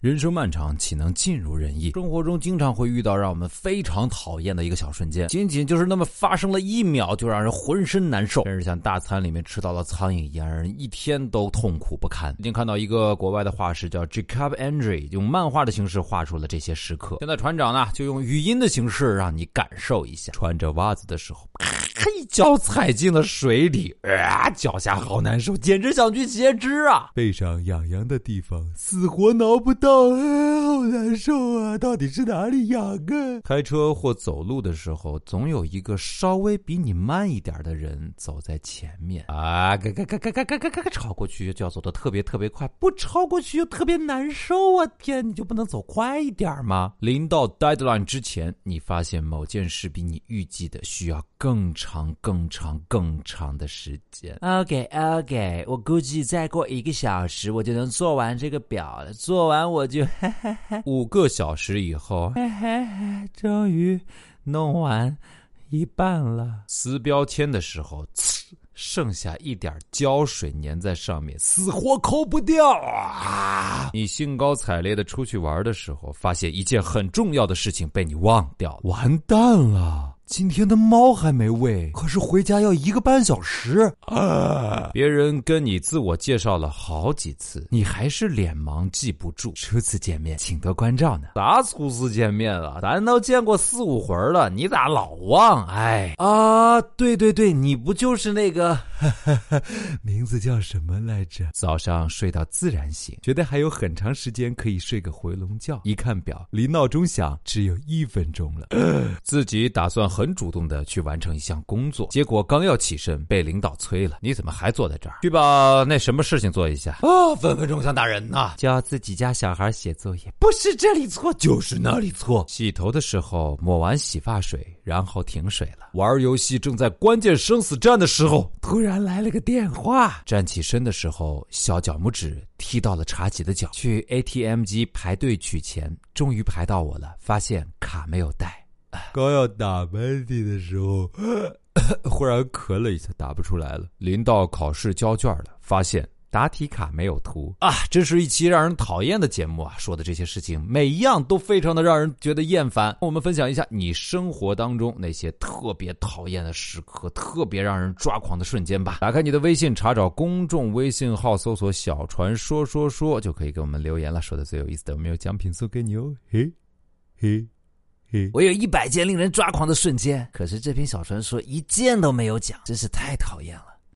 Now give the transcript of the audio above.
人生漫长，岂能尽如人意？生活中经常会遇到让我们非常讨厌的一个小瞬间，仅仅就是那么发生了一秒，就让人浑身难受，甚至像大餐里面吃到了苍蝇一样，让人一天都痛苦不堪。最近看到一个国外的画师叫 Jacob Andre，用漫画的形式画出了这些时刻。现在船长呢，就用语音的形式让你感受一下，穿着袜子的时候。一脚踩进了水里，啊，脚下好难受，简直想去截肢啊！背上痒痒的地方，死活挠不到，啊，好难受啊！到底是哪里痒啊？开车或走路的时候，总有一个稍微比你慢一点的人走在前面啊，嘎嘎嘎嘎嘎嘎嘎嘎，超过去就要走的特别特别快，不超过去又特别难受啊！天，你就不能走快一点吗？临到 deadline 之前，你发现某件事比你预计的需要更长。长更长更长的时间。OK OK，我估计再过一个小时我就能做完这个表了。做完我就 五个小时以后，终于弄完一半了。撕标签的时候，剩下一点胶水粘在上面，死活抠不掉啊！你兴高采烈的出去玩的时候，发现一件很重要的事情被你忘掉，完蛋了。今天的猫还没喂，可是回家要一个半小时啊！别人跟你自我介绍了好几次，你还是脸盲记不住。初次见面，请多关照呢。啥初次见面了？咱都见过四五回了，你咋老忘？哎啊，对对对，你不就是那个 名字叫什么来着？早上睡到自然醒，觉得还有很长时间可以睡个回笼觉。一看表，离闹钟响只有一分钟了，自己打算。很主动的去完成一项工作，结果刚要起身，被领导催了。你怎么还坐在这儿？去把那什么事情做一下啊！分分钟想打人呐！教自己家小孩写作业，不是这里错就是那里错。洗头的时候抹完洗发水，然后停水了。玩游戏正在关键生死战的时候，突然来了个电话。站起身的时候，小脚拇指踢到了茶几的脚。去 ATM 机排队取钱，终于排到我了，发现卡没有带。刚要打喷嚏的时候，忽然咳了一下，打不出来了。临到考试交卷了，发现答题卡没有涂啊！这是一期让人讨厌的节目啊！说的这些事情，每一样都非常的让人觉得厌烦。我们分享一下你生活当中那些特别讨厌的时刻，特别让人抓狂的瞬间吧。打开你的微信，查找公众微信号，搜索“小船说说说”，就可以给我们留言了。说的最有意思的，我们有奖品送给你哦！嘿，嘿。我有一百件令人抓狂的瞬间，可是这篇小传说一件都没有讲，真是太讨厌了。